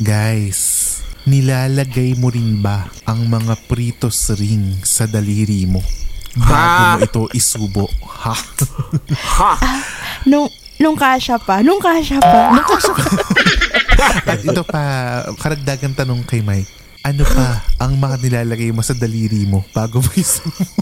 Guys, nilalagay mo rin ba ang mga pritos ring sa daliri mo? Bago mo ito isubo. Ha? Nung, nung kasya pa. Nung kasya pa. Nung kasya pa. At ito pa, karagdagang tanong kay Mike. Ano pa ang mga nilalagay mo sa daliri mo bago mo isubo?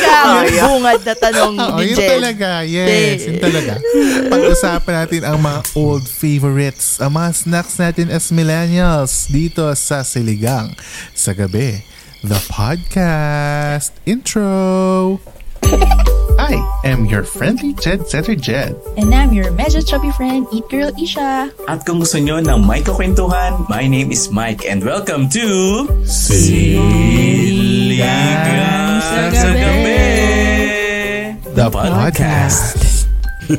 Yun talaga ang bungad na tanong Oo, ni yun Jen. talaga. Yes, yun talaga. Pag-usapan natin ang mga old favorites, ang mga snacks natin as millennials dito sa Siligang sa gabi. The podcast intro. I am your friendly Jed Setter Jed. And I'm your medyo chubby friend, Eat Girl Isha. At kung gusto nyo ng may kakwentuhan, my name is Mike and welcome to Siligang sa Gabi! The podcast.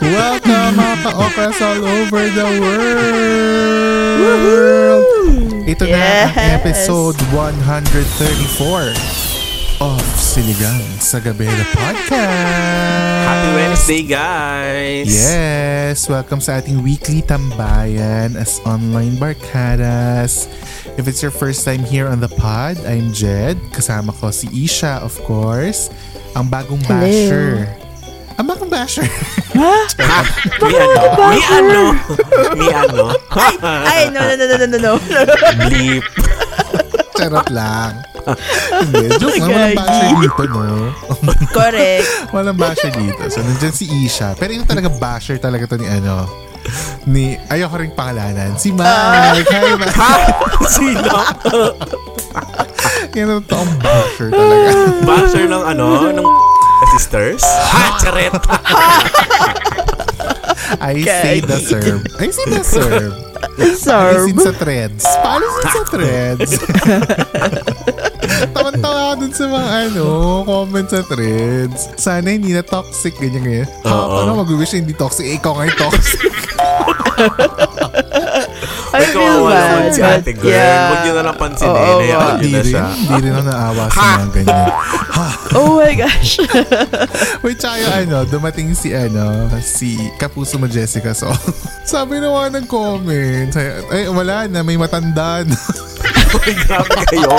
Welcome mga ka-okras all over the world! Ito na ang Yes. episode 134 of Siligang sa Gabi, the podcast. Happy Wednesday, guys! Yes! Welcome sa ating weekly tambayan as online barkadas. If it's your first time here on the pod, I'm Jed. Kasama ko si Isha, of course. Ang bagong Hello. basher. Ang bagong basher. Ha? Mi ano? Mi ano? Mi ano? Ay, no, no, no, no, no, no, no. Bleep. Charot lang. Hindi, joke lang. Walang basher dito, no? Correct. Walang basher dito. So, nandyan si Isha. Pero yung talaga basher talaga to ni ano, ni, ayoko rin pangalanan, si Mike. Hi, Mike. Sino? Yan ang toong basher talaga. Basher ng ano? Ng sisters? Ha? Charet! I say the serve. I say the serve. Serve. Alisin sa threads. Paalisin sa threads. Tawan-tawa dun sa mga ano, comment sa threads. Sana hindi na toxic, ganyan ganyan. Ha, paano mag-wish hindi toxic? Eh, ikaw nga yung toxic. I Ay, feel kawawa bad. si ate girl. Yeah. Huwag nyo na lang pansinin. Oo, Hayaan nyo Hindi na siya. Hindi rin ako naawa sa mga ganyan. Ha? Oh my gosh. Wait, tsaka yung ano, dumating si ano, si Kapuso mo Jessica. So, sabi na mga nag-comment. Sabi, Ay, wala na, may matanda na. Uy, grabe kayo.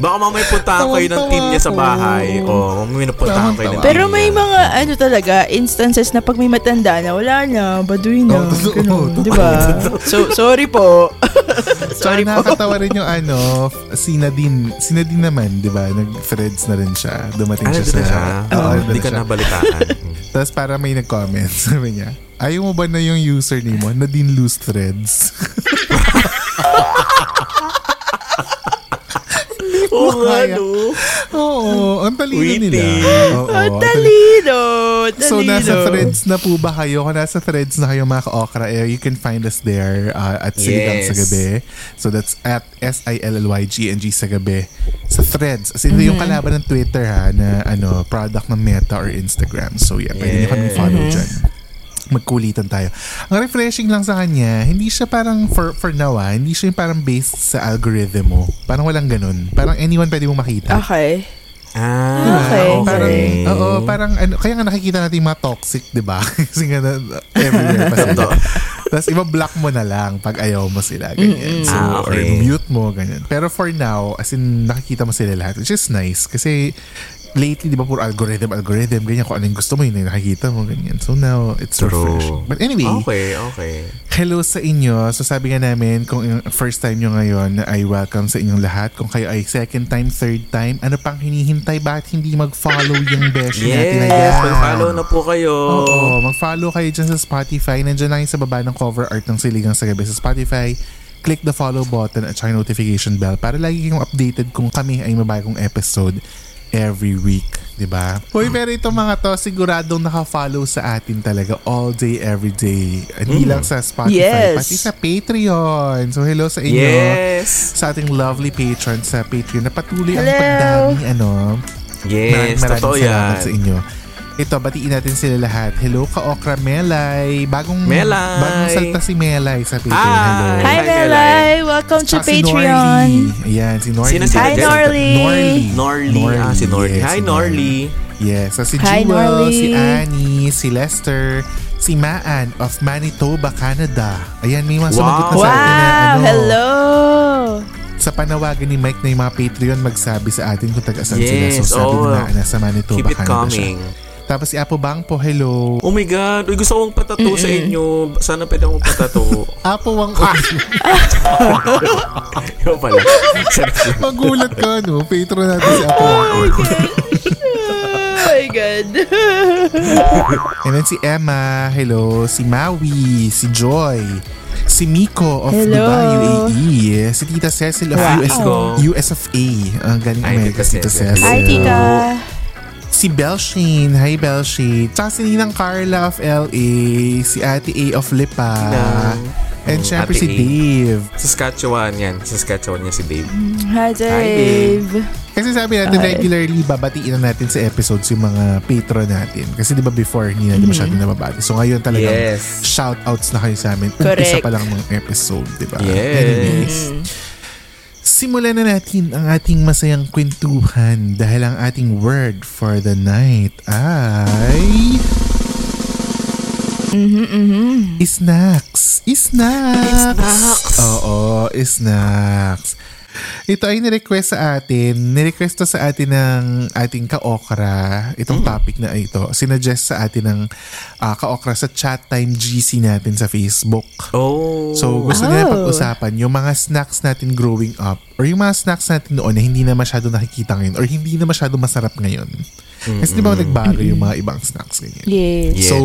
Baka mamay puntahan kayo ng team niya sa bahay. O, mamay napuntahan kayo ng Pero may mga ano talaga, instances na pag may matanda na, wala na, baduy na. Ganun, totoo. di ba? So, sorry po. sorry po. nakakatawa rin yung ano, si Nadine. Si Nadine naman, di ba? Nag-threads na rin siya. Dumating Ah, siya sa... Oo, nandun Hindi na ka siya. nabalitaan. Tapos para may nag-comment, sabi niya, ayaw mo ba na yung username mo? Nadine Loose Threads. Oo nga, no? Oo, ang talino Witty. nila. Oo, Ang talino. talino. So, nasa threads na po ba kayo? Kung nasa threads na kayo mga ka-okra, eh, you can find us there uh, at Siligang Yes. sa Gabi. So, that's at S-I-L-L-Y-G-N-G sa Gabi. Sa threads. As in, yung kalaban ng Twitter ha, na ano, product ng Meta or Instagram. So, yeah, pwede nyo kami follow dyan. Magkulitan tayo. Ang refreshing lang sa kanya, hindi siya parang, for, for now ah, hindi siya yung parang based sa algorithm mo. Parang walang ganun. Parang anyone pwede mong makita. Okay. Ah, Okay, Parang, okay. oo, parang, ano, kaya nga nakikita natin yung mga toxic, di ba? Kasi nga, na, everywhere pa sila. Tapos, iba-block mo na lang pag ayaw mo sila, ganyan. So, Ah, okay. or mute mo, ganyan. Pero for now, as in, nakikita mo sila lahat, which is nice. Kasi, lately, di ba, puro algorithm, algorithm, ganyan. Kung ano yung gusto mo, yun yung nakikita mo, ganyan. So, now, it's True. refreshing. But anyway, Okay, okay. Hello sa inyo. So sabi nga namin, kung yung first time nyo ngayon, ay welcome sa inyong lahat. Kung kayo ay second time, third time, ano pang hinihintay? Bakit hindi mag-follow yung beshi natin na Yes, mag-follow na po kayo. Oo, mag-follow kayo dyan sa Spotify. Nandiyan lang sa baba ng cover art ng Siligang sa Gabi sa Spotify. Click the follow button at saka notification bell para lagi kayong updated kung kami ay mabagong episode every week. 'di ba? Hoy, pero itong mga to siguradong naka-follow sa atin talaga all day every day. Hindi lang sa Spotify, Yes. pati sa Patreon. So hello sa inyo. Yes. Sa ating lovely patrons sa Patreon na patuloy ang Hello. pagdami ano. Yes, maraming totoo maraming salamat yan. sa inyo. Ito, batiin natin sila lahat. Hello ka Okra Melay. Bagong, Melay. bagong salta si Melay sa Patreon. Hi. Hello. Hi, Hi, Melay! Welcome to Tsaka si Patreon. Norly. Ayan, si Norly. Sino, sino Hi, dyan? Norly. Norly. Norly. Ah, si Norly. yes, Hi, si Norly. Yes. So, si Hi, Jewel, Norly. si Annie, si Lester, si Maan of Manitoba, Canada. Ayan, may mga sumagot na Wow. sa atin na Wow! ano, Hello! sa panawagan ni Mike na yung mga Patreon magsabi sa atin kung taga-saan Yes, sila. So, sabi oh. na nasa Manitoba, Keep it Canada coming. siya. Tapos si Apo Bang po, hello. Oh my God. Uy, gusto kong patato sa inyo. Sana pwede akong patato. Apo Wang Ah. Yung pala. Magulat ka, no? Patron natin si Apo Wang Oh my God. And then si Emma, hello. Si Maui, si Joy, si Miko of Hello. Dubai, UAE. Si Tita Cecil of Wow. US, US of A. Ang galing Hi, Amerika, Tita Tita Cecil. Cecil. Hi, Tita. Si Belshane. Hi, Belshane. Tsaka si Ninang Carla of LA. Si Ate A of Lipa. Ninang. And Mm, syempre si A. Dave. Saskatchewan yan. Saskatchewan niya si Dave. Hi, Dave. Kasi sabi natin Hi. regularly babatiin na natin sa episodes yung mga patron natin. Kasi di ba before hindi natin masyado nababati. So ngayon talagang Yes. shoutouts na kayo sa amin. Umpisa Correct. pa lang ng episode, di ba? Yes. Anyways, simulan na natin ang ating masayang kwentuhan dahil ang ating word for the night ay... Snacks. Snacks. Snacks. Oo, snacks. Ito ay nirequest sa atin. Nirequest to sa atin ng ating ka-okra. Itong topic na ito. Sinuggest sa atin ng ah, ka-okra sa chat time GC natin sa Facebook. Oh. So gusto nila Oh. pag-usapan yung mga snacks natin growing up or yung mga snacks natin noon na hindi na masyado nakikita ngayon or hindi na masyado masarap ngayon. Kasi di ba nagbago yung mga ibang snacks ganyan. Yes. Yes. So,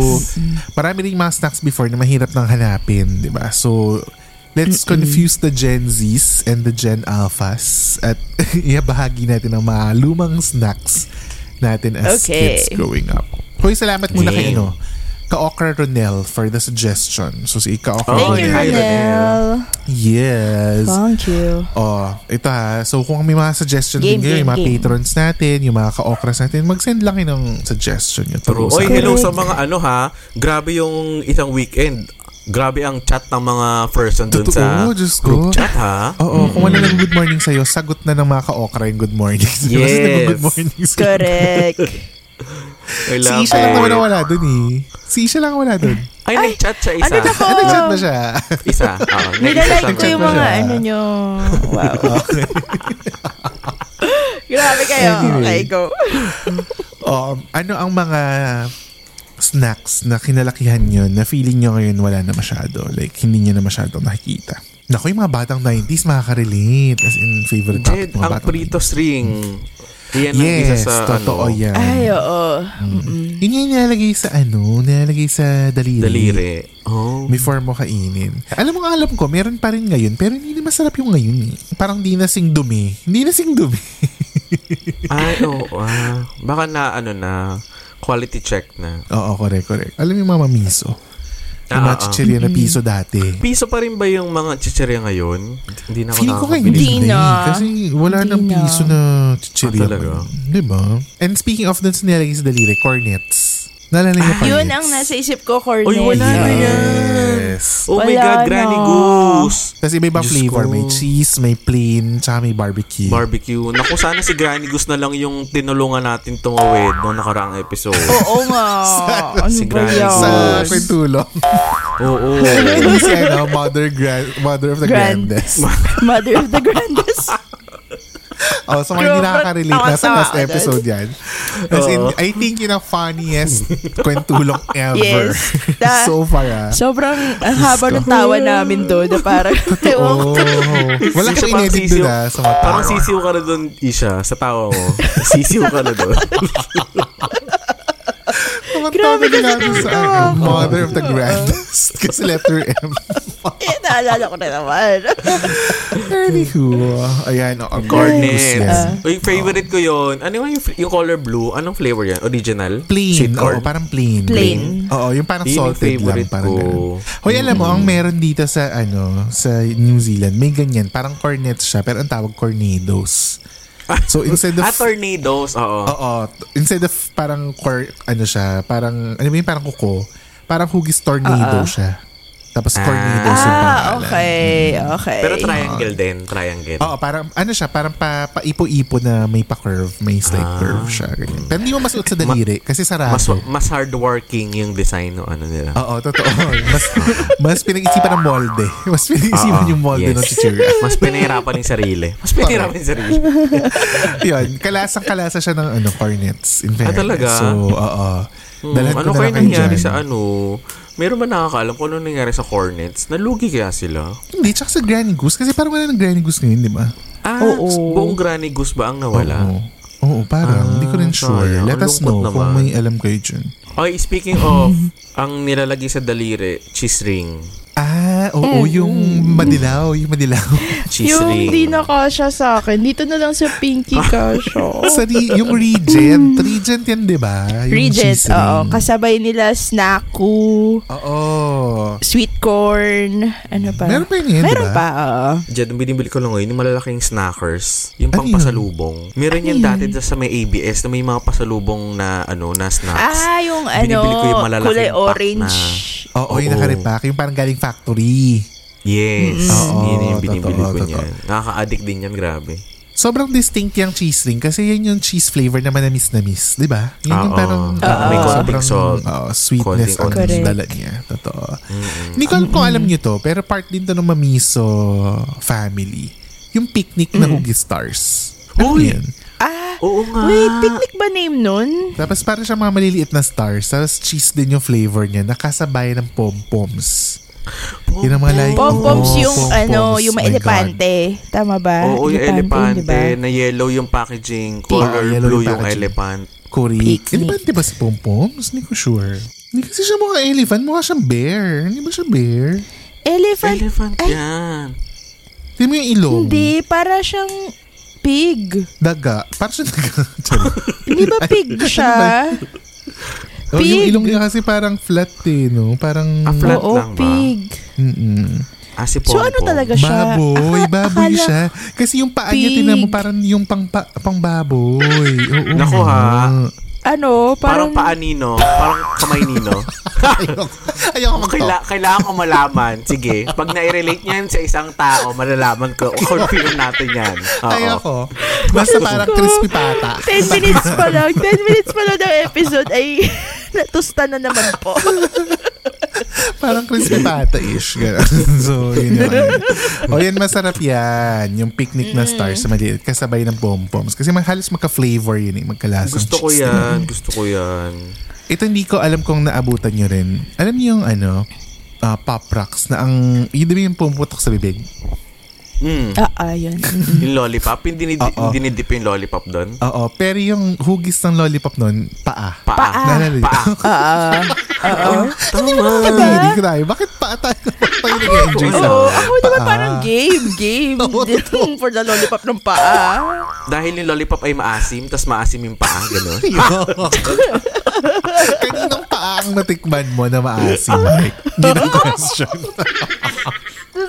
marami rin mga snacks before na mahirap nang hanapin, di ba? So, let's confuse the Gen Zs and the Gen Alphas at iabahagi natin ang mga lumang snacks natin as Okay. kids growing up. Hoy, salamat muna kay Game. ano, Ka-Okra Ronel for the suggestion. So, si Ka-Okra Oh, Thank you, Ronel. Ronel. Yes. Thank you. Oh, ito ha. So kung may mga suggestion din Game, kayo, yung game, mga game. patrons natin, yung mga ka-okras natin, mag-send lang kayo ng suggestion nyo. True. Oy, sa hello sa mga ano ha. Grabe yung isang weekend. Grabe ang chat ng mga person dun sa Diyos ko. group chat ha. Oo, kung wala nang good morning sa'yo, sagot na ng mga ka-okra yung good morning. Kasi Yes. nag-good morning. Correct. I Si Isha lang naman ang wala dun eh. Si Isha lang ang wala dun. Ay, nag-chat siya isa. ano na po? Nag-chat ba siya? Isa. Oo, Nilalike ko yung mga siya? ano nyo. Wow. Grabe kayo. Anyway. Okay, go. um, ano ang mga snacks na kinalakihan nyo na feeling nyo ngayon wala na masyado? Like, hindi nyo na masyadong nakikita. Naku, yung mga batang 90s makaka-relate. As in, favorite topic mga ang batang Pritos ring. Yan ang Yes, isa sa totoo ano, yan. Ay, oo. Yun yung nilalagay sa ano, nilalagay sa daliri. daliri. Oh. Before mo kainin. Alam mo, alam ko, meron pa rin ngayon, pero hindi na masarap yung ngayon eh. Parang di na sing dumi. Hindi na sing dumi. Ay, oo. ah. baka na, ano na, quality check na. Oo, correct, correct. Alam mo yung mga miso. Yung mga Ah, ah. chichirya na piso dati. Piso pa rin ba yung mga chicherya ngayon? Hindi na ako Feeling ko kayo hindi Hindi na. na. Kasi wala Hindi nang na. piso na chichirya. Ah, talaga? ngayon. Diba? And speaking of dun sa nilalagay sa daliri, cornets. Naalala niyo cornets? Yun ang nasa isip ko, Cornet. Uy, wala na yan. Yes. Oh my Wala God, na. Granny Goose. Kasi iba ibang Diyos flavor. ko. May cheese, may plain, tsaka may barbecue. Barbecue. Naku, sana si Granny Goose na lang yung tinulungan natin tumawid noong nakaraang episode. Oo nga. ano Si ba Granny yan? sa Goose. kwentulong. Oo. Hindi si ano, mother, grand, mother of the Grand. grandest. Mother of the grandest. Oh, so mga hindi nakaka-relate. tawa-tawa Nasa last episode yan. As in. I think yun ang funniest kwentulong ever. Yes. Da- so far, ah. Sobrang ang haba ng tawa namin doon na parang, Oh, wala parang inedit doon ah, sa mata. Parang sisiw ka na doon, Isha, sa tawa mo. Sisiw ka na doon. Grabe Grabe kasi natin sa ano, mother of the grandest. Kasi letter M. Eh, naalala ko na naman. Anywho, ayan. Oh, Cornets. yan. Uy, favorite ko yun. Ano yung, yung color blue? Anong flavor yan? Original? Plain. Oo, corn? parang plain. Plain. Oo, yung parang yung salted lang. favorite Parang ko. ganun. Hoy, alam mo, ang meron dito sa, ano, sa New Zealand, may ganyan. Parang cornets siya, pero ang tawag cornedos. So, instead of... ah, tornadoes. Oo. Oo. Instead of parang cor, ano siya, parang, ano ba yung parang kuko, parang hugis tornado siya. Tapos cornedos yung ah, pangalan. okay. Okay. Pero triangle din. Triangle. Oo, parang ano siya, parang pa, paipo-ipo na may pa-curve, may slight curve siya. Ganyan. Pero hindi mo masuot sa daliri kasi sarado. mas, mas hardworking yung design no ano nila. Oo, totoo. Mas, mas pinag-isipan ng molde. Mas pinag-isipan Oo, yung molde yes. ng chichira. Mas pinahirapan yung sarili. Mas pinahirapan yung sarili. Yun, kalasang-kalasa siya ng ano, cornets. In fairness. Ah, talaga? So, oo. Hmm, ano kayo nangyari dyan. sa ano? Meron ba nakakaalam kung ano nangyari sa Hornets? Nalugi kaya sila? Hindi, tsaka sa Granny Goose. Kasi parang wala ng Granny Goose ngayon, di ba? Ah, Oo. buong Granny Goose ba ang nawala? Oo. Oo, parang. Hindi ko rin Ah, sure. sayang. Let us know kung naman. may alam kayo dyan. Okay, speaking of, ang nilalagay sa daliri, cheese ring. Ah, oo, yung madilaw. Yung madilaw. Cheese yung ring. di na kasha sa akin, dito na lang sa Pinky kasha. sa re- yung Regent. Regent yan, di ba? Yung Regent, oo. Kasabay nila Snacku, Oo. sweet corn, ano pa? Meron pa yun, di Meron ba? pa, oo. Diyan, binibili ko lang ngayon, yung malalaking snackers. Yung Ano pang pasalubong. Meron yan dati sa may ABS na may mga pasalubong na, ano, na snacks. Ah, yung ano, Binibili ko yung malalaking kulay orange. Oo, yung Oo. nakarepack. Yung parang galing factory. Yes. Oo, yun yung binibili totoo, ko totoo. niyan. Nakaka-addict din yan, grabe. Sobrang distinct yung cheese ring kasi yan yung cheese flavor na manamis na miss, di ba? Yan yung Oo. parang Oo. may Konting sobrang salt. oo, sweetness ang Konting- dala niya. Totoo. Hindi ko alam kung alam niyo to, pero part din to ng Mamiso family. Yung picnic na Huggy Stars. Ano Uy! yan? Ah, Oo nga. wait, picnic ba name nun? Tapos parang siya mga maliliit na stars. Tapos cheese din yung flavor niya. Nakasabay ng pom-poms. Yun ang mga like. Pom-poms Oo, yung pom-poms. ano, yung God. elepante. Tama ba? Oo, yung elepante, di ba? na yellow yung packaging, color yellow blue yung yung, elephant. Correct. Elepante ba si Pom-Poms? Hindi ko sure. Hindi kasi siya mukha elephant. Mukha siyang bear. Hindi ba siya bear? Elephant. Elephant Ay. yan. Tingnan mo yung ilong. Hindi, para siyang pig. Daga. Parang siya daga. Hindi ba pig siya? Oh, yung Pig. ilong niya kasi parang flat eh, no? Parang... Ah, flat Oo, lang ba? pig. Mm-mm. Ah, si So ano Pompom. talaga siya? Baboy. Baboy akala- siya. Kasi yung paa niya, tinan mo, parang yung pang, pa, pang baboy. Oo. Naku, ha? Ano, Parang parang... paa nino. Parang kamay nino. Ayoko. Mag Kaila, kailangan ko malaman. Sige, pag na-relate niyan sa isang tao, malalaman ko. Confirm natin yan. Oo. Ayoko. Basta parang crispy pata. 10 minutes pa lang, 10 minutes pa lang ng episode ay natusta na naman po. Parang crispy pata-ish. Ganun. so, yun yun. O yan, masarap yan. Yung picnic na stars sa maliit. Kasabay ng pom-poms. Kasi halos magka-flavor yun eh. Magkalasang Gusto ko yan. Gusto ko yan. Ito hindi ko alam kung naabutan nyo rin. Alam niyo yung ano, ah, pop rocks na ang, yun din yung pumuputok sa bibig. Mm. Ah, ah, yan. Yung lollipop. Yung dinid- dinidip yung lollipop doon. Oo, pero yung hugis ng lollipop nun, paa. Paa. Paa. Niyo? Paa. Ah, oo. Tama. Hindi ko tayo. Bakit paa tayo? Tayo nag-enjoy sa Oo, ako naman parang game, game. For the lollipop ng paa. Dahil yung lollipop ay maasim, tas maasim yung paa. Gano'n. Kaninong paa ang natikman mo na maasim, Mike? Yun ang question.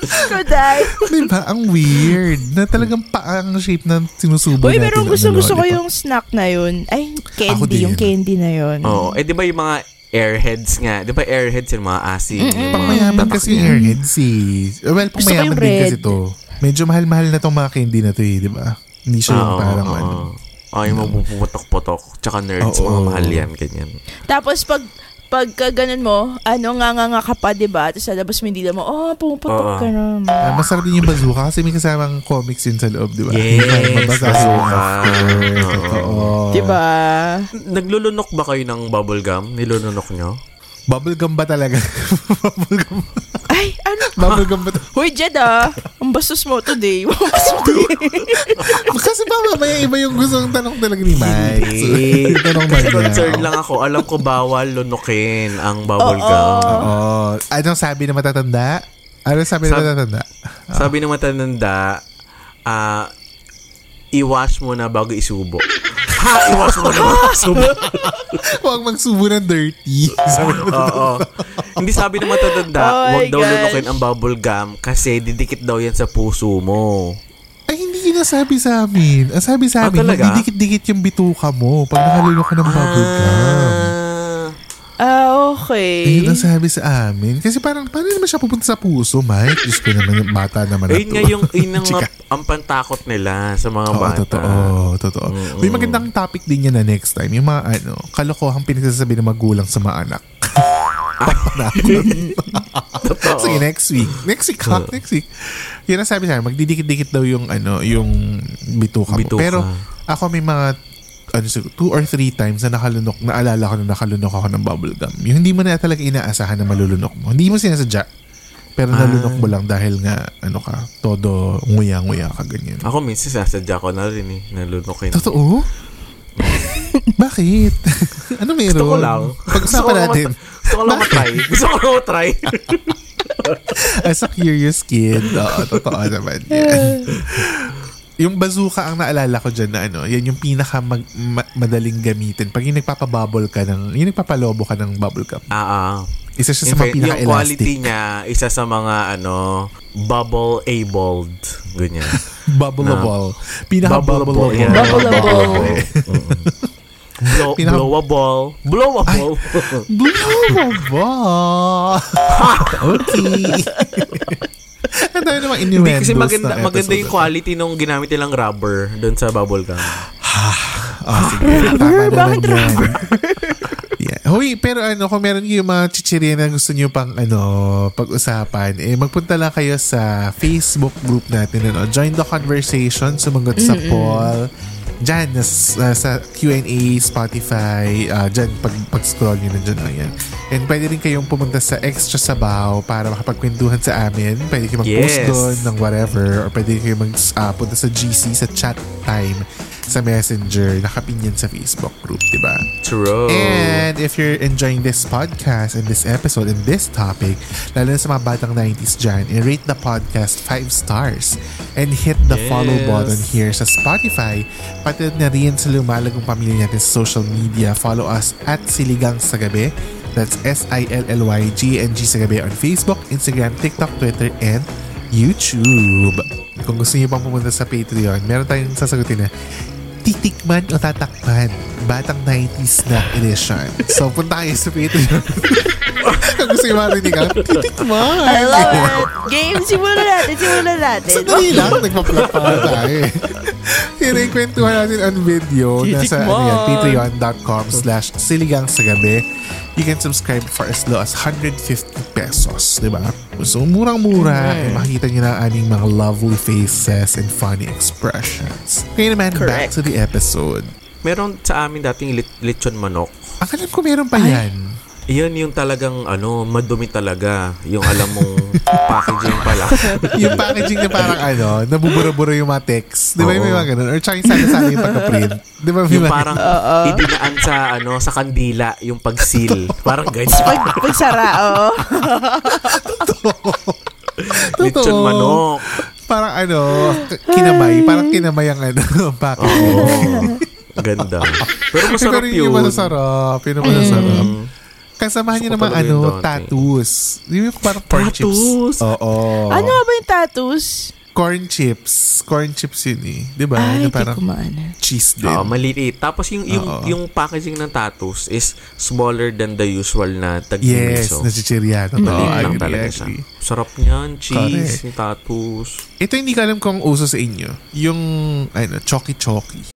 Ko, dai. diba? Ang weird. Na talagang paa ang shape na sinusubo Uy, natin. pero ng gusto gusto ko yung snack na yun. Ay, candy, yung candy na yun. Oo. Eh, di ba yung mga airheads nga? Di ba airheads yung mga? Yung mga Pangmayaman kasi yung niya? airheads eh. Well, pangmayaman yung din kasi to. Medyo mahal-mahal na tong mga candy na to eh, di ba? Hindi siya yung Oo, parang oo. ano. Oo, yung mapuputok-putok. Tsaka nerds, Oo. mga mahal yan. Ganyan. Tapos pag pagka ganun mo, ano nga nga nga ka pa, diba? Tapos sa labas mo, hindi mo, oh, pumuputok Oo. ka na. Ah, masarap din yung bazooka kasi may kasamang comics yun sa loob, di ba? Yes, Mabasa bazooka. Totoo. Diba? Naglulunok ba kayo ng bubblegum? Nilulunok nyo? Bubblegum ba talaga? bubblegum, Ay, ano? bubblegum ba talaga? Hoy, Jed ah. Ang bastos mo today. Bastos mo today. Kasi ba mamaya iba yung gustong tanong talaga ni Mike. So, yung tanong ba concerned lang ako. Alam ko bawal lunukin ang bubblegum. Oo. Anong sabi na matatanda? Ano sabi ng Sab- matatanda? Sabi ng matatanda, ah, iwash mo na bago isubo. Iwash mo na bago isubo. Huwag magsubo ng dirty. Sabi ng Oo. Hindi sabi ng matatanda, Oh huwag daw gosh. lunukin ang bubble gum kasi didikit daw yan sa puso mo. Ay, hindi yun nasabi sa amin. Ang sabi sa Ah, amin, talaga? magdidikit-dikit yung bituka mo pag nakalunok ka ng bubble gum. Ah. Ah, okay. Ayun ang sabi sa amin. Kasi parang, paano naman siya pupunta sa puso, Mike? Diyos ko naman, yung bata naman na Ayun nga yung, yun ang, ang pantakot nila sa mga Oo, bata. totoo. Totoo. May magandang topic din yan na next time. Yung mga ano, kalokohang pinagsasabi ng magulang sa mga anak. Totoo. Sige, next week. Next week, ha? Next week. Yun ang sabi sa akin, magdidikit-dikit daw yung, ano, yung bituka mo. Bituka. Pero, ako may mga, ano siguro, two or three times na nakalunok, naalala ko na nakalunok ako ng bubble gum. Yung hindi mo na talaga inaasahan na malulunok mo. Hindi mo sinasadya. Pero Ah. nalunok mo lang dahil nga, ano ka, todo nguya-nguya ka ganyan. Ako minsan sasadya ko na rin eh. Nalunukin. Totoo? Bakit? ano meron? Gusto ko lang. Pag-usapan natin. Gusto ko lang matry. Gusto ko lang matry. As a curious kid, oo, totoo naman yan. Yung bazooka ang naalala ko dyan na ano, yan yung pinaka mag, ma- madaling gamitin. Pag yung nagpapabubble ka ng, yung nagpapalobo ka ng bubble gum. Ah, ah. Isa siya In sa mga fact, yung quality niya, isa sa mga ano, bubble-abled. Ganyan. Bubbleable. Pinaka-bubbleable. yeah. Bubbleable. Blow, Pinaka- blowable. Blowable. Bubbleable. okay. Ang dami namang Hindi innuendos kasi maganda, maganda yung quality nung ginamit nilang rubber doon sa bubble gum. Ah, sige. Tama naman yan. Yeah. Hoy, pero ano, kung meron yung mga chichirya na gusto nyo pang ano, pag-usapan, eh, magpunta lang kayo sa Facebook group natin. Ano, join the conversation, sumagot sa poll. Diyan, nas, uh, sa Q&A, Spotify, uh, dyan, pag, pag-scroll nyo na dyan, ayan. And pwede rin kayong pumunta sa Extra Sabaw para makapagkwentuhan sa amin. Pwede kayo mag-post Yes. doon ng whatever or pwede kayo mag, uh, punta sa GC, sa chat time sa Messenger, nakapin yan sa Facebook group, di ba? True. And if you're enjoying this podcast and this episode and this topic, lalo na sa mga batang 90s dyan, i-rate the podcast 5 stars and hit the follow Yes. button here sa Spotify. Pati na rin sa lumalagong pamilya natin sa social media. Follow us at Siligang sa Gabi. That's S-I-L-L-Y-G-N-G sa Gabi on Facebook, Instagram, TikTok, Twitter, and YouTube. Kung gusto niyo pang pumunta sa Patreon, meron tayong sasagutin na titikman o tatakpan. Batang 90s na edition. So, punta kayo sa Patreon. Kung gusto nyo marinig ang titikman. I love it. Game, simulan natin, simulan natin. Sandali lang, nagpa-plug pa tayo eh. Yun yung kwentuhan natin on video. Nasa ano yan, patreon.com slash siligang sa gabi. You can subscribe for as low as 150 pesos. Diba? So, murang-mura. Eh, makikita nyo na ang aming mga lovely faces and funny expressions. Ngayon naman, back Correct. to the episode. Meron sa amin dating lit- lechon manok. Ang alam ko meron pa yan. Iyan yung talagang ano, madumi talaga. Yung alam mong packaging pala. yung packaging na parang ano, nabubura-bura yung mga text. Di ba yung may mga ganun? Or tsaka yung sana-sana yung pagka-print. Di ba yung mga parang idinaan sa ano sa kandila yung pag-seal. Parang ganyan. Pag, pagsara, oo. Lechon manok. Parang ano, k- kinamay. Parang kinamay ang ano, packaging. Oo. Ganda. Pero masarap Pero yun. yung masasarap. Yun ang masasarap. Mm. Kasamahan ko naman ano, tattoos. Yung parang corn chips. Tattoos? Oo. Ano ba yung tattoos? Corn chips. Corn chips yun eh. Di ba? Ay, Na di parang cheese din. Oo, maliit. Tapos yung yung, Oo. yung packaging ng tattoos is smaller than the usual na tag yes, miso. nasichirya. Totoo. Maliit lang agree, talaga siya. Sarap niyan, cheese, Correct. yung tattoos. Ito hindi ko alam kung uso sa inyo. Yung, ano, choki-choki.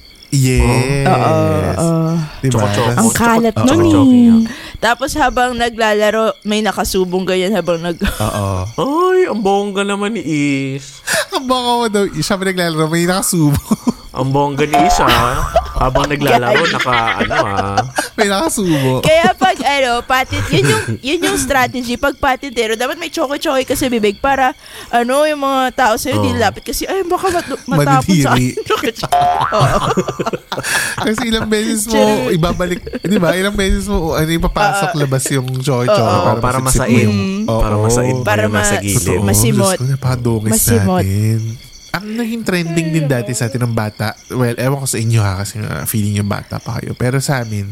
Yes. Oo, oo. Diba? Choco-choco. Ang kalat Oo. nun Choco-choco, eh. yeah. Tapos habang naglalaro, may nakasubong ganyan habang nag... Oo. Ay, ang bongga naman ni Is. Ang baka mo daw, siya pa naglalaro, may nakasubo. Ang bongga ni Is, ha? Habang naglalaro, naka, ano, ha? may nakasubo. Kaya pag ano, patent, yun yung, yun yung strategy. Pag patintero, dapat may choco-choco ka sa bibig para ano, yung mga tao sa'yo, Oo. di lapit kasi, ay, baka mat- matapon sa akin. Oo. Kasi ilang beses mo, ibabalik, di ba? Ilang beses mo, ano, ipapasok labas yung choco-choco Oo, para mo masaid. yung- Oo. Para masaid mo Para yung nasa ma- gilid. Totoo, Masimot. Diyos ko, napakadungis Masimot. natin. Ang naging trending din dati sa atin ng bata, well, ewan ko sa inyo ha, kasi nga feeling yung bata pa kayo. Pero sa amin,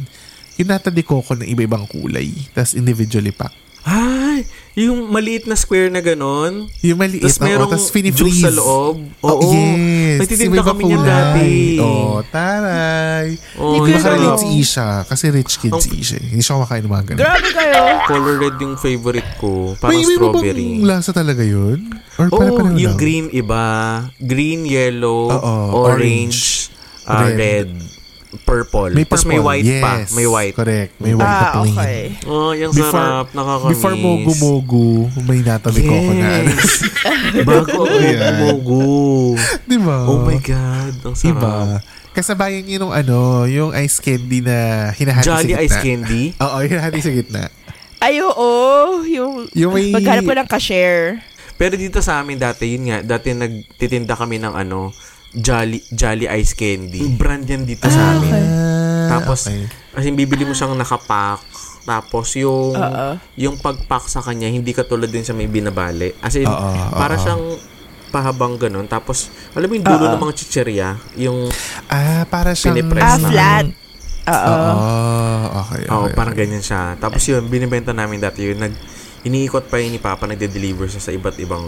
yung nata de coco ng iba-ibang kulay, tas individually pack. Ay, yung maliit na square na ganon. Yung maliit, Tapos oo, merong tas juice sa loob. Oo, Oo. yes. Nagtitinda kami niyan dati. Oo, taray. Oh, Hindi ko si Isha, kasi rich kid Ang- si Isha. eh. Hindi siya kumakain ng mga ganun. Grabe kayo. color red yung favorite ko. Parang May, may strawberry. bang lasa talaga yun? Or Oo, pare-pareho yung lang? green iba. Green, yellow, Oo, orange, ah, red. red. Purple. May Tapos may purple. white yes, pa. May white. Correct. May white na Ah, plain. okay. Oh, yung Before, sarap. Nakakamiss. before mogu-mogu, may nata de coco na. Yes. Bago ako Yan. mogu. Di ba? Oh my God. Ang sarap. Iba. Kasabayan yun yung ano, yung ice candy na hinahati sa Jolly gitna. ice candy. Oo, hinahati sa gitna. Ay, oo. Yung, Yung may... maghanap ko ng ka-share. Pero dito sa amin dati, yun nga, dati nagtitinda kami ng ano, Jolly, Jolly Ice Candy. Brand yan dito sa amin. Ah, Tapos, okay. as in, bibili mo siyang nakapack. Tapos, yung, Oo. yung pagpack sa kanya, hindi katulad din sa may binabali. As in, Oo, para oo. siyang pahabang ganun. Tapos, alam mo yung dulo ng mga chicherya, yung, Ah, para siyang... Pinipress Ah, na. flat. Oo. Oo, okay, okay. oh, parang okay. ganyan siya. Tapos yun, binibenta namin dati yun. Nag, iniikot pa yun ni Papa, nagde-deliver siya sa iba't ibang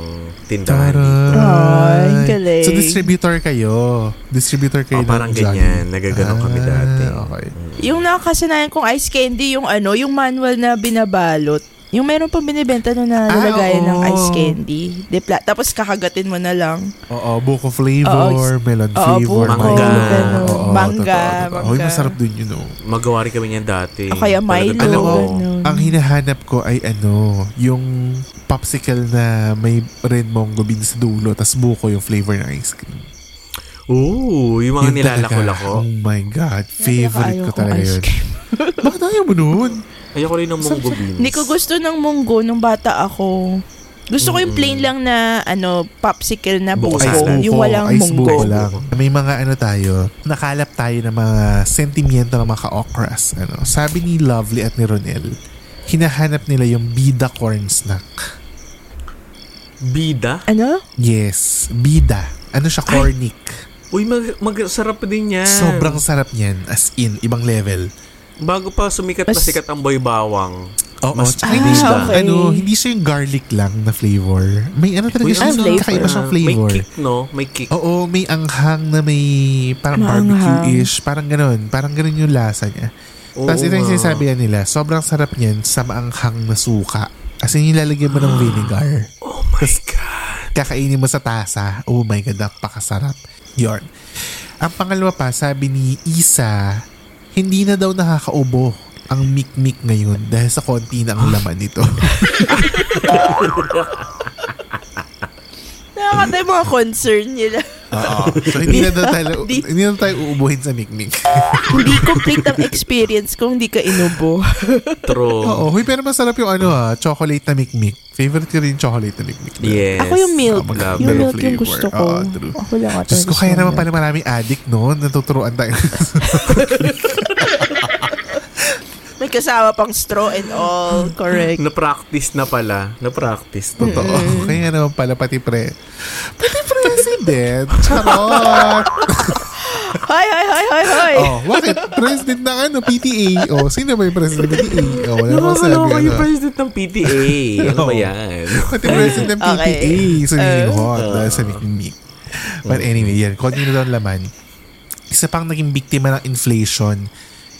tindahan dito. Ay, galing. So, distributor kayo. Distributor kayo Oh, parang ng ganyan. Nagaganon kami Ah, dati. Okay. Yung nakasanayan kong ice candy, yung ano, yung manual na binabalot. Yung meron pang binibenta doon na Ah, lalagayan ng ice candy. Dipla, tapos kakagatin mo na lang. Oo, buko flavor, Oo, melon oo, flavor, buko, Mangga. ganun. Oo, Mangga, totoo, totoo. Hoy, mangga. masarap dun yun, oh. Magawa rin kami niyan dati. O kaya Milo, Alam mo, ang hinahanap ko ay ano, yung popsicle na may red mongo bean sa dulo, tas buko yung flavor ng ice cream. Oo, yung mga nilalako-lako. talaga. Oh my God. Favorite ko talaga ice yun. Bakit ayaw mo nun? Ayoko rin ng munggo beans. Hindi ko gusto ng munggo nung bata ako. Gusto ko yung plain lang na ano popsicle na Buko buko, salad. yung walang ice munggo. buko lang. May mga ano tayo, nakalap tayo ng mga sentimiento ng mga ka-okras. Ano. Sabi ni Lovely at ni Ronel, hinahanap nila yung bida corn snack. Bida? Ano? Yes, bida. Ano siya, cornic. Uy, mag- magsarap din yan. Sobrang sarap niyan. As in, ibang level. Bago pa sumikat na Mas- sikat ang boy bawang. Oo, Mas tsaka hindi Ah, okay. ano, hindi siya yung garlic lang na flavor. May ano talaga Uy, siya, ang flavor. kakaiba siyang Ah, flavor. May kick, no? May kick. Oo, may anghang na may parang Maanghang. barbecue-ish. Parang ganun. Parang ganun yung lasa niya. Oo Tapos ito yung nga. sinasabi nila, sobrang sarap niyan sa maanghang na suka. As in, nilalagyan mo ng vinegar. Oh my God. Kakainin mo sa tasa. Oh my God, napakasarap. Yorn. Ang pangalawa pa, sabi ni Isa, hindi na daw nakakaubo ang mikmik ngayon dahil sa konti na ang laman nito. Nakakata yung mga concern nila. Oo. So, hindi na daw tayo, Di- hindi na tayo uubuhin sa mikmik. hindi complete ang experience kung hindi ka inubo. True. Oo, huy, pero masarap yung ano ha, chocolate na mikmik. Favorite ko rin yung chocolate na mikmik. Yes. Ako yung milk. Ah, mag- yung mellow milk yung flavor. gusto ko. Oo, true. Ako lang ata. Diyos ko, kaya naman milk. pala maraming addict noon. Natuturuan tayo. May kasama pang straw and all. Correct. Na-practice na pala. Na-practice. Totoo. Oo, kaya naman pala pati pre. Pati president. Charot. Hoy, hoy, hoy, hoy, hoy. oh, bakit? President ng ano, PTA. Oh, sino ba yung president ng PTA? Oh, wala akong sabi. Nakakaloka yung Ano. president ng PTA. Ano ba Oo. yan? Pati president ng PTA. Okay. So, naging hot dahil sa Nick. But anyway, yan. Continue daw ang laman. Isa pang naging biktima ng inflation,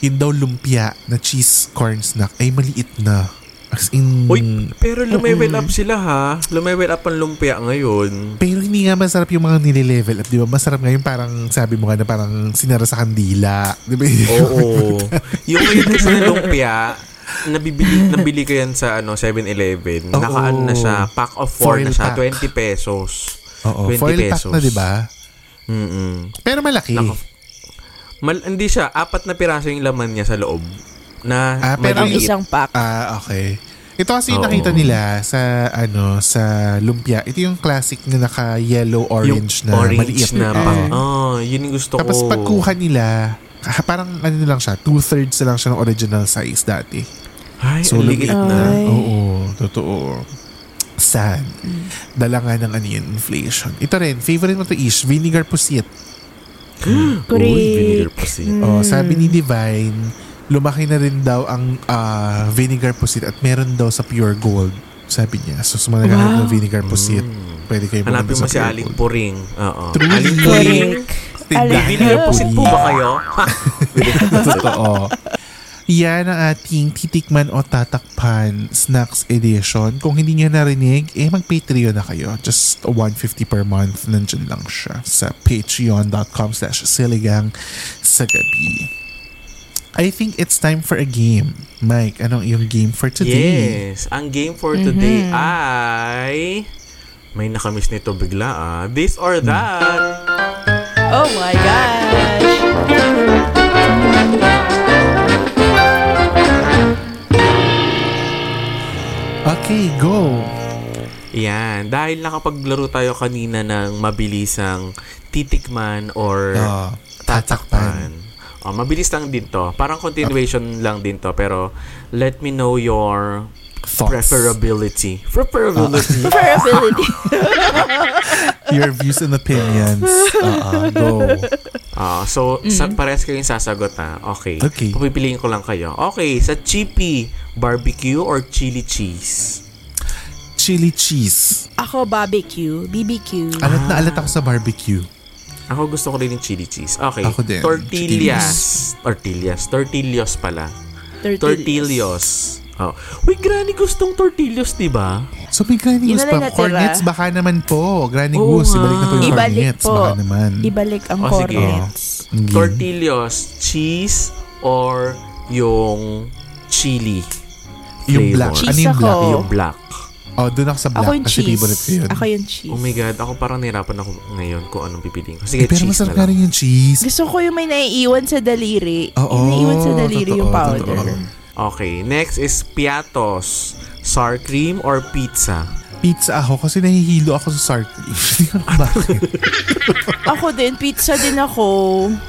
daw lumpia na cheese corn snack ay maliit na. As in... Uy, pero lumevel up sila ha. Lumevel up ang lumpia ngayon. Pero hindi nga masarap yung mga nile-level up, di ba? Masarap ngayon parang sabi mo nga na parang sinara sa kandila. Di ba? Oo. yung ngayon kasi na lumpia, nabibili, nabili ko yan sa ano 7-Eleven. Oo. Naka-ano na siya, pack of 4 Foil na siya, pack. 20 pesos. Oo, 20 foil pack pesos. na, di ba? Mm-mm. Pero malaki. Nako. Mal, hindi siya, apat na piraso yung laman niya sa loob. Na Ah, pero Ang maliit. isang pack. Ah, okay. Ito kasi yung Oo. nakita nila sa ano sa lumpia. Ito yung classic na naka yellow orange na orange maliit. na Oo. pang, oh, yun yung gusto Tapos ko. pagkuha nila, parang ano na lang siya, two-thirds na lang siya ng original size dati. Ay, So, ang liit na. Ay. Oo, totoo. Sad. Dala nga ng ano yun, inflation. Ito rin, favorite mo to ish, vinegar pusit. Correct. Uy, vinegar pusit. Oh, sabi ni Divine, lumaki na rin daw ang ah, vinegar pusit at meron daw sa Pure Gold. Sabi niya. So, sa mga naghahanap ng vinegar pusit, pwede kayo Hanapin mo sa si Aling Gold. Puring. Oo. True. Aling Puring. Aling ng Vinegar pusit po ba kayo? Totoo. Yan ang ating titikman o tatakpan snacks edition. Kung hindi niya narinig, eh mag-Patreon na kayo. Just 150 per month. Nandyan lang siya sa patreon.com slash siligang sa gabi. I think it's time for a game. Mike, anong yung game for today? Yes. Ang game for today ay... May nakamiss nito bigla ah. This or that. Oh my gosh. Okay, go! Yan. Dahil nakapaglaro tayo kanina ng mabilisang titikman or Ah, tatakpan. Oh, mabilis lang din to. Parang continuation lang din to. Pero let me know your Thoughts. preferability. Preferability. Preferability. Your views and opinions. Uh, go. Ah, so, sa, parehas kayong sasagot ha. Okay. Okay. Papipiliin ko lang kayo. Okay, sa chippy, barbecue or chili cheese? Chili cheese. Ako barbecue, BBQ. Alat na alat ako sa barbecue. Ako gusto ko rin yung chili cheese. Okay. Ako din. Tortillas. Tortillas. Tortillos pala. Tortillos. Oh. Uy, granny gustong tortillos, di ba? So may Granny Yun Goose na lang pa. natira. Cornets, baka naman po. Granny Oo Goose, nga. ibalik na po yung Ibalik cornets. po. Baka naman. Ibalik ang Oh, sige. cornets. Ang game. Tortillos, cheese, or yung chili Yung flavor? black. Cheese ano yung ako. black? Yung black. Oh, doon ako sa black. Ako yung kasi cheese. favorite ko yun. Ako yung cheese. Oh my God, ako parang nahirapan ako ngayon kung anong pipiliin ko. Eh, Sige, pero cheese masarap na lang. rin yung cheese. Gusto ko yung may naiiwan sa daliri. Oo, yung naiiwan sa daliri yung totoo, powder. totoo. Okay, next is piatos. Sour cream or pizza? Pizza ako kasi nahihilo ako sa sour cream. Hindi ko alam bakit. Ako din, pizza din ako.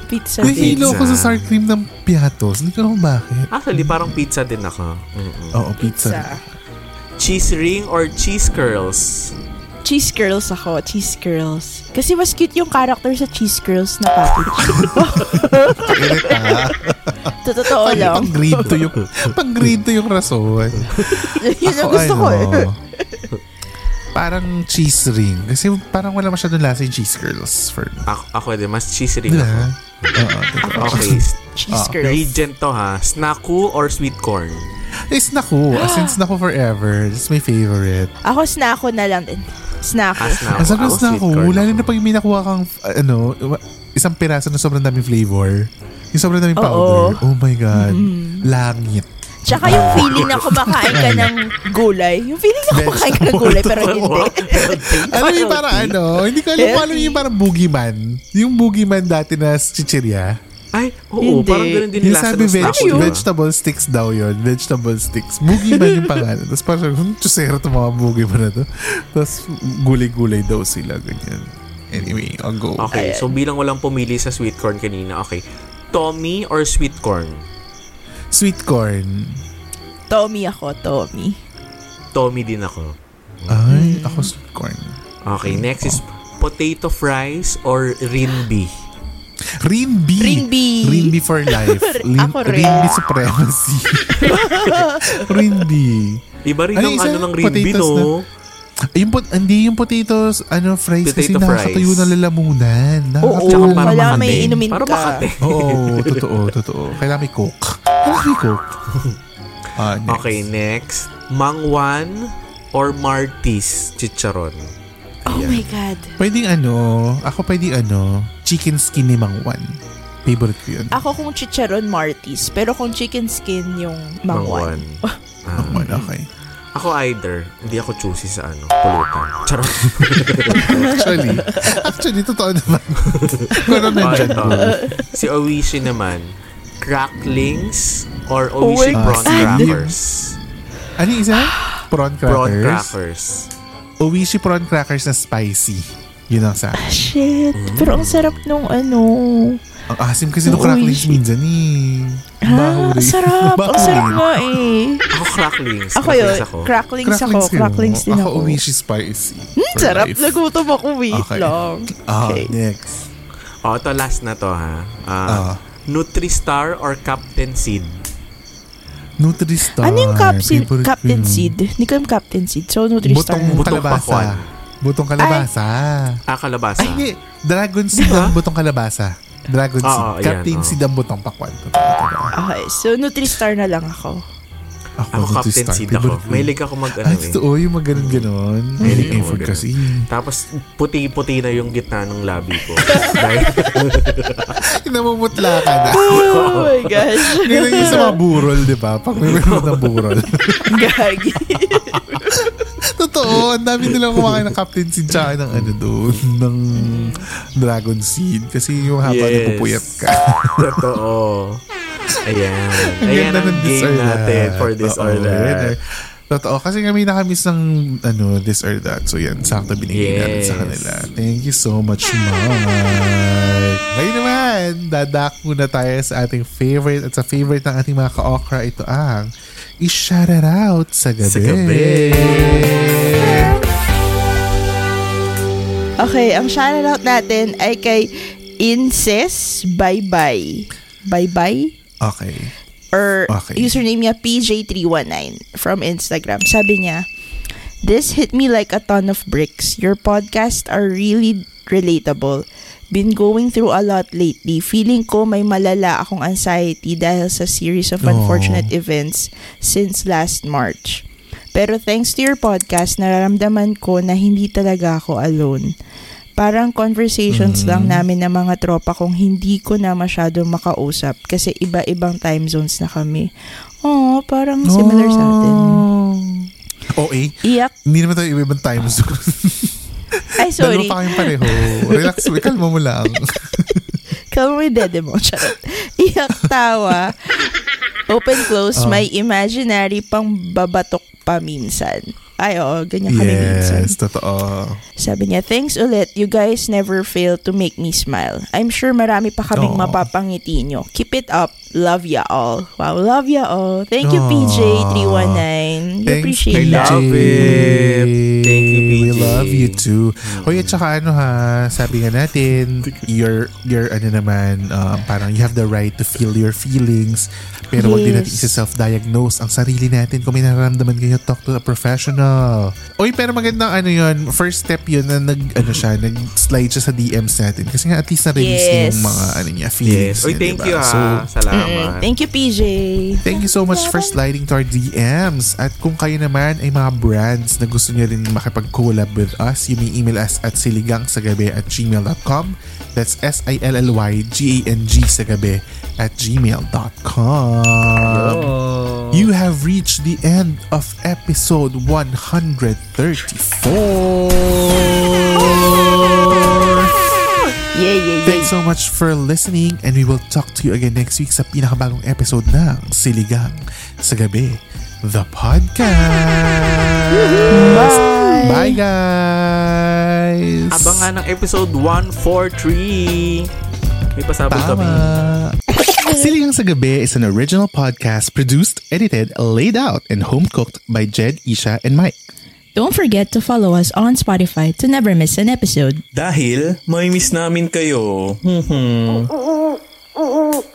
Pizza din. nahihilo ako sa sour cream ng piatos. Hindi ko alam bakit. Actually, parang pizza din ako. Mm-mm. Oo, pizza. Pizza. Cheese ring or cheese curls? Cheese curls ako. Cheese curls. Kasi mas cute yung character sa cheese curls na package. Totoo Pang, lang. pang grade to yung, pang grade to yung rason. Yun ang gusto ko eh. Parang cheese ring. Kasi parang wala masyadong lasa yung cheese curls for me. Ako, ako din, mas cheese ring Diba? ako. Oo. Okay, Cheese curls. Regent to ha. Snaku or sweet corn? Eh, snaku. As in snaku forever. That's my favorite. Ako snacko na lang din. Ah, snaku. Ang sarap ng Ako, sweet snaku. corn Lalo ako. na pag may nakuha kang, ano, isang piraso na sobrang daming flavor. Yung sobrang daming Oo. powder. Oh my God. Langit. Tsaka yung feeling na kumakain ka ng gulay. Yung feeling na kumakain ka ng gulay pero hindi. Ano yung parang ano, hindi ko alam kung ano yung parang boogeyman. Yung boogeyman dati na chichirya. Ay, oo, Hindi. parang ganun din Yung nila sabi veg- snaku, diba? vegetable sticks daw yun. Vegetable sticks. Boogeyman yung pangalan. Tapos parang, hmm, chusero itong mga boogeyman na to. Tapos gulay-gulay daw sila. Ganyan. Anyway, I'll go. Okay, so bilang walang pumili sa sweet corn kanina, okay. Tommy or sweet corn? Sweet corn. Tommy ako, Tommy. Tommy din ako. Ay, ako sweet corn. Okay, next is potato fries or rinbi. Rinbi. Rinbi. Rinbi for life. Lin- Ako rin. Rinbi supremacy. Rinbi. Iba rin Ano yung ano ng rinbi, Potatoes no? Yung pot, hindi yung potatoes, ano, fries kasi Potato nakakatayo fries. na lalamunan. Oo, Nakakatayo para wala makate. may inumin Para ka. makate. Oo, totoo, totoo. Kailangan may coke. Kailangan may coke. Ah, next. Okay, next. Mangwan or Martis chicharon. Oh my God. Pwedeng ano, ako pwedeng ano, chicken skin ni Mangwan. Favorite ko yun. Ako kung chicharon Martis, pero kung chicken skin yung mangwan. Ah, Mangwan, okay. ako either. Hindi ako choosy sa ano, pulutan. Charot. Actually, actually, totoo naman. Nandyan. Oh, ito. Si Owishi naman, cracklings or Owishi Oh prawn God. crackers. Ano yung isa? Prawn crackers. Prawn crackers. Owishi prawn crackers na spicy. Yun ang sa akin. Shit. Pero ang sarap nung ano. Ang asim kasi ng Uy. cracklings minsan eh. Ha? Rin. Sarap. Ang sarap nga eh. Ako cracklings. Ako yun. Cracklings ako. Cracklings ako. yun. Cracklings din Ako ako. Owishi spicy. Hmm, sarap. life. Nagutom ako. Wait Okay. lang. Ah, Okay. next. Oh, ito last na to ha. Ah, Ah. Nutristar or Captain Seed? Nutristar. Ano yung Favorite ko Captain yun. Seed? Hindi ko yung Captain Seed. So, Nutristar. Butong, Butong kalabasa. pakwan. Butong kalabasa. Ah, kalabasa. Ay, hindi. Dragon seed Diba? ang butong kalabasa. Dragon Oo, seed. ayan, Captain oo. seed ang butong pakwan. Okay. So, Nutristar na lang ako. Ako Captain Nutristar. Seed ako. Mahilig ako mag ano Ay, eh. totoo. Yung mga ganun-ganon. Mahilig ako ganun. kasi. Tapos puti-puti na yung gitna ng labi ko. Dahil Namumutla ka na. Oh my gosh. Ganun yung sa mga burol, di ba? Pag may meron ng burol. Gagi. Totoo, ang dami nilang kumakain ng Captain Seed tsaka ng ano doon, ng Dragon Seed. Kasi yung haba Yes. na pupuyat ka. Totoo. Ayan. Ang Ayan ang ng this game or natin that. for this Oo, or yan that. eh. Totoo. Kasi kami nakamiss ng ano, this or that. So yan, sakto binigay natin sa Yes. kanila. Thank you so much, Mark. Ngayon naman, dadak muna tayo sa ating favorite at sa favorite ng ating mga ka-okra. Ito ang i-shout it out sa gabi. Sa gabi. Okay, ang shoutout natin ay kay Inces Bye Bye. Bye Bye? Okay. Or Okay. username niya PJ319 from Instagram. Sabi niya, This hit me like a ton of bricks. Your podcasts are really relatable. Been going through a lot lately. Feeling ko may malala akong anxiety dahil sa series of unfortunate events since last March. Pero thanks to your podcast, nararamdaman ko na hindi talaga ako alone. Parang conversations lang namin ng mga tropa kong hindi ko na masyadong makausap kasi iba-ibang time zones na kami. Oh, parang similar sa atin. Oh, eh. Iyak. Hindi naman tayo iba-ibang time zone. Ay, sorry. Dalawa pa kayong pareho. Relax. Kalma mo lang. Kalma mo yung dede mo. Charot. Iyak tawa. Open close, Oh. may imaginary pang babatok pa minsan. Ay, oo, ganyan kami minsan. yes, totoo. Sabi niya, thanks ulit. You guys never fail to make me smile. I'm sure marami pa kaming Aw. mapapangiti nyo. Keep it up. Love ya all. Wow, love ya all. Thank you, Aw. PJ319. We appreciate I that. love it. Thank you, We PJ. love you too. Hoy, at saka ano ha, sabi nga natin, you're, you're ano naman, um, parang you have the right to feel your feelings. Pero wag din natin Yes. isa-self-diagnose ang sarili natin. Kung may nararamdaman kayo, talk to a professional. Oy, pero magandang ano yun, first step yun na nag, ano siya, nag-slide siya sa DMs natin. Kasi nga at least na-release Yes. yung mga ano niya, feelings Yes. Uy, niya, thank diba? you ha. So, Salamat. Mm, Thank you, PJ. Thank you so much for sliding to our DMs. At kung kayo naman ay mga brands na gusto nyo rin makipag-collab with us, you may email us at siligangsagabi at gmail.com. That's S-I-L-L-Y-G-A-N-G sagabi at gmail.com. You have reached the end of episode 134. Yeah, yeah, yeah. Thanks so much for listening and we will talk to you again next week sa pinakabagong episode ng Siligang sa Gabi, the podcast. Bye. Bye, guys! Abangan ng episode 143. May pasabog kami. Siligang sa Gabi is an original podcast produced, edited, laid out, and home-cooked by Jed, Isha, and Mike. Don't forget to follow us on Spotify to never miss an episode. Dahil, may miss namin kayo. Hmm.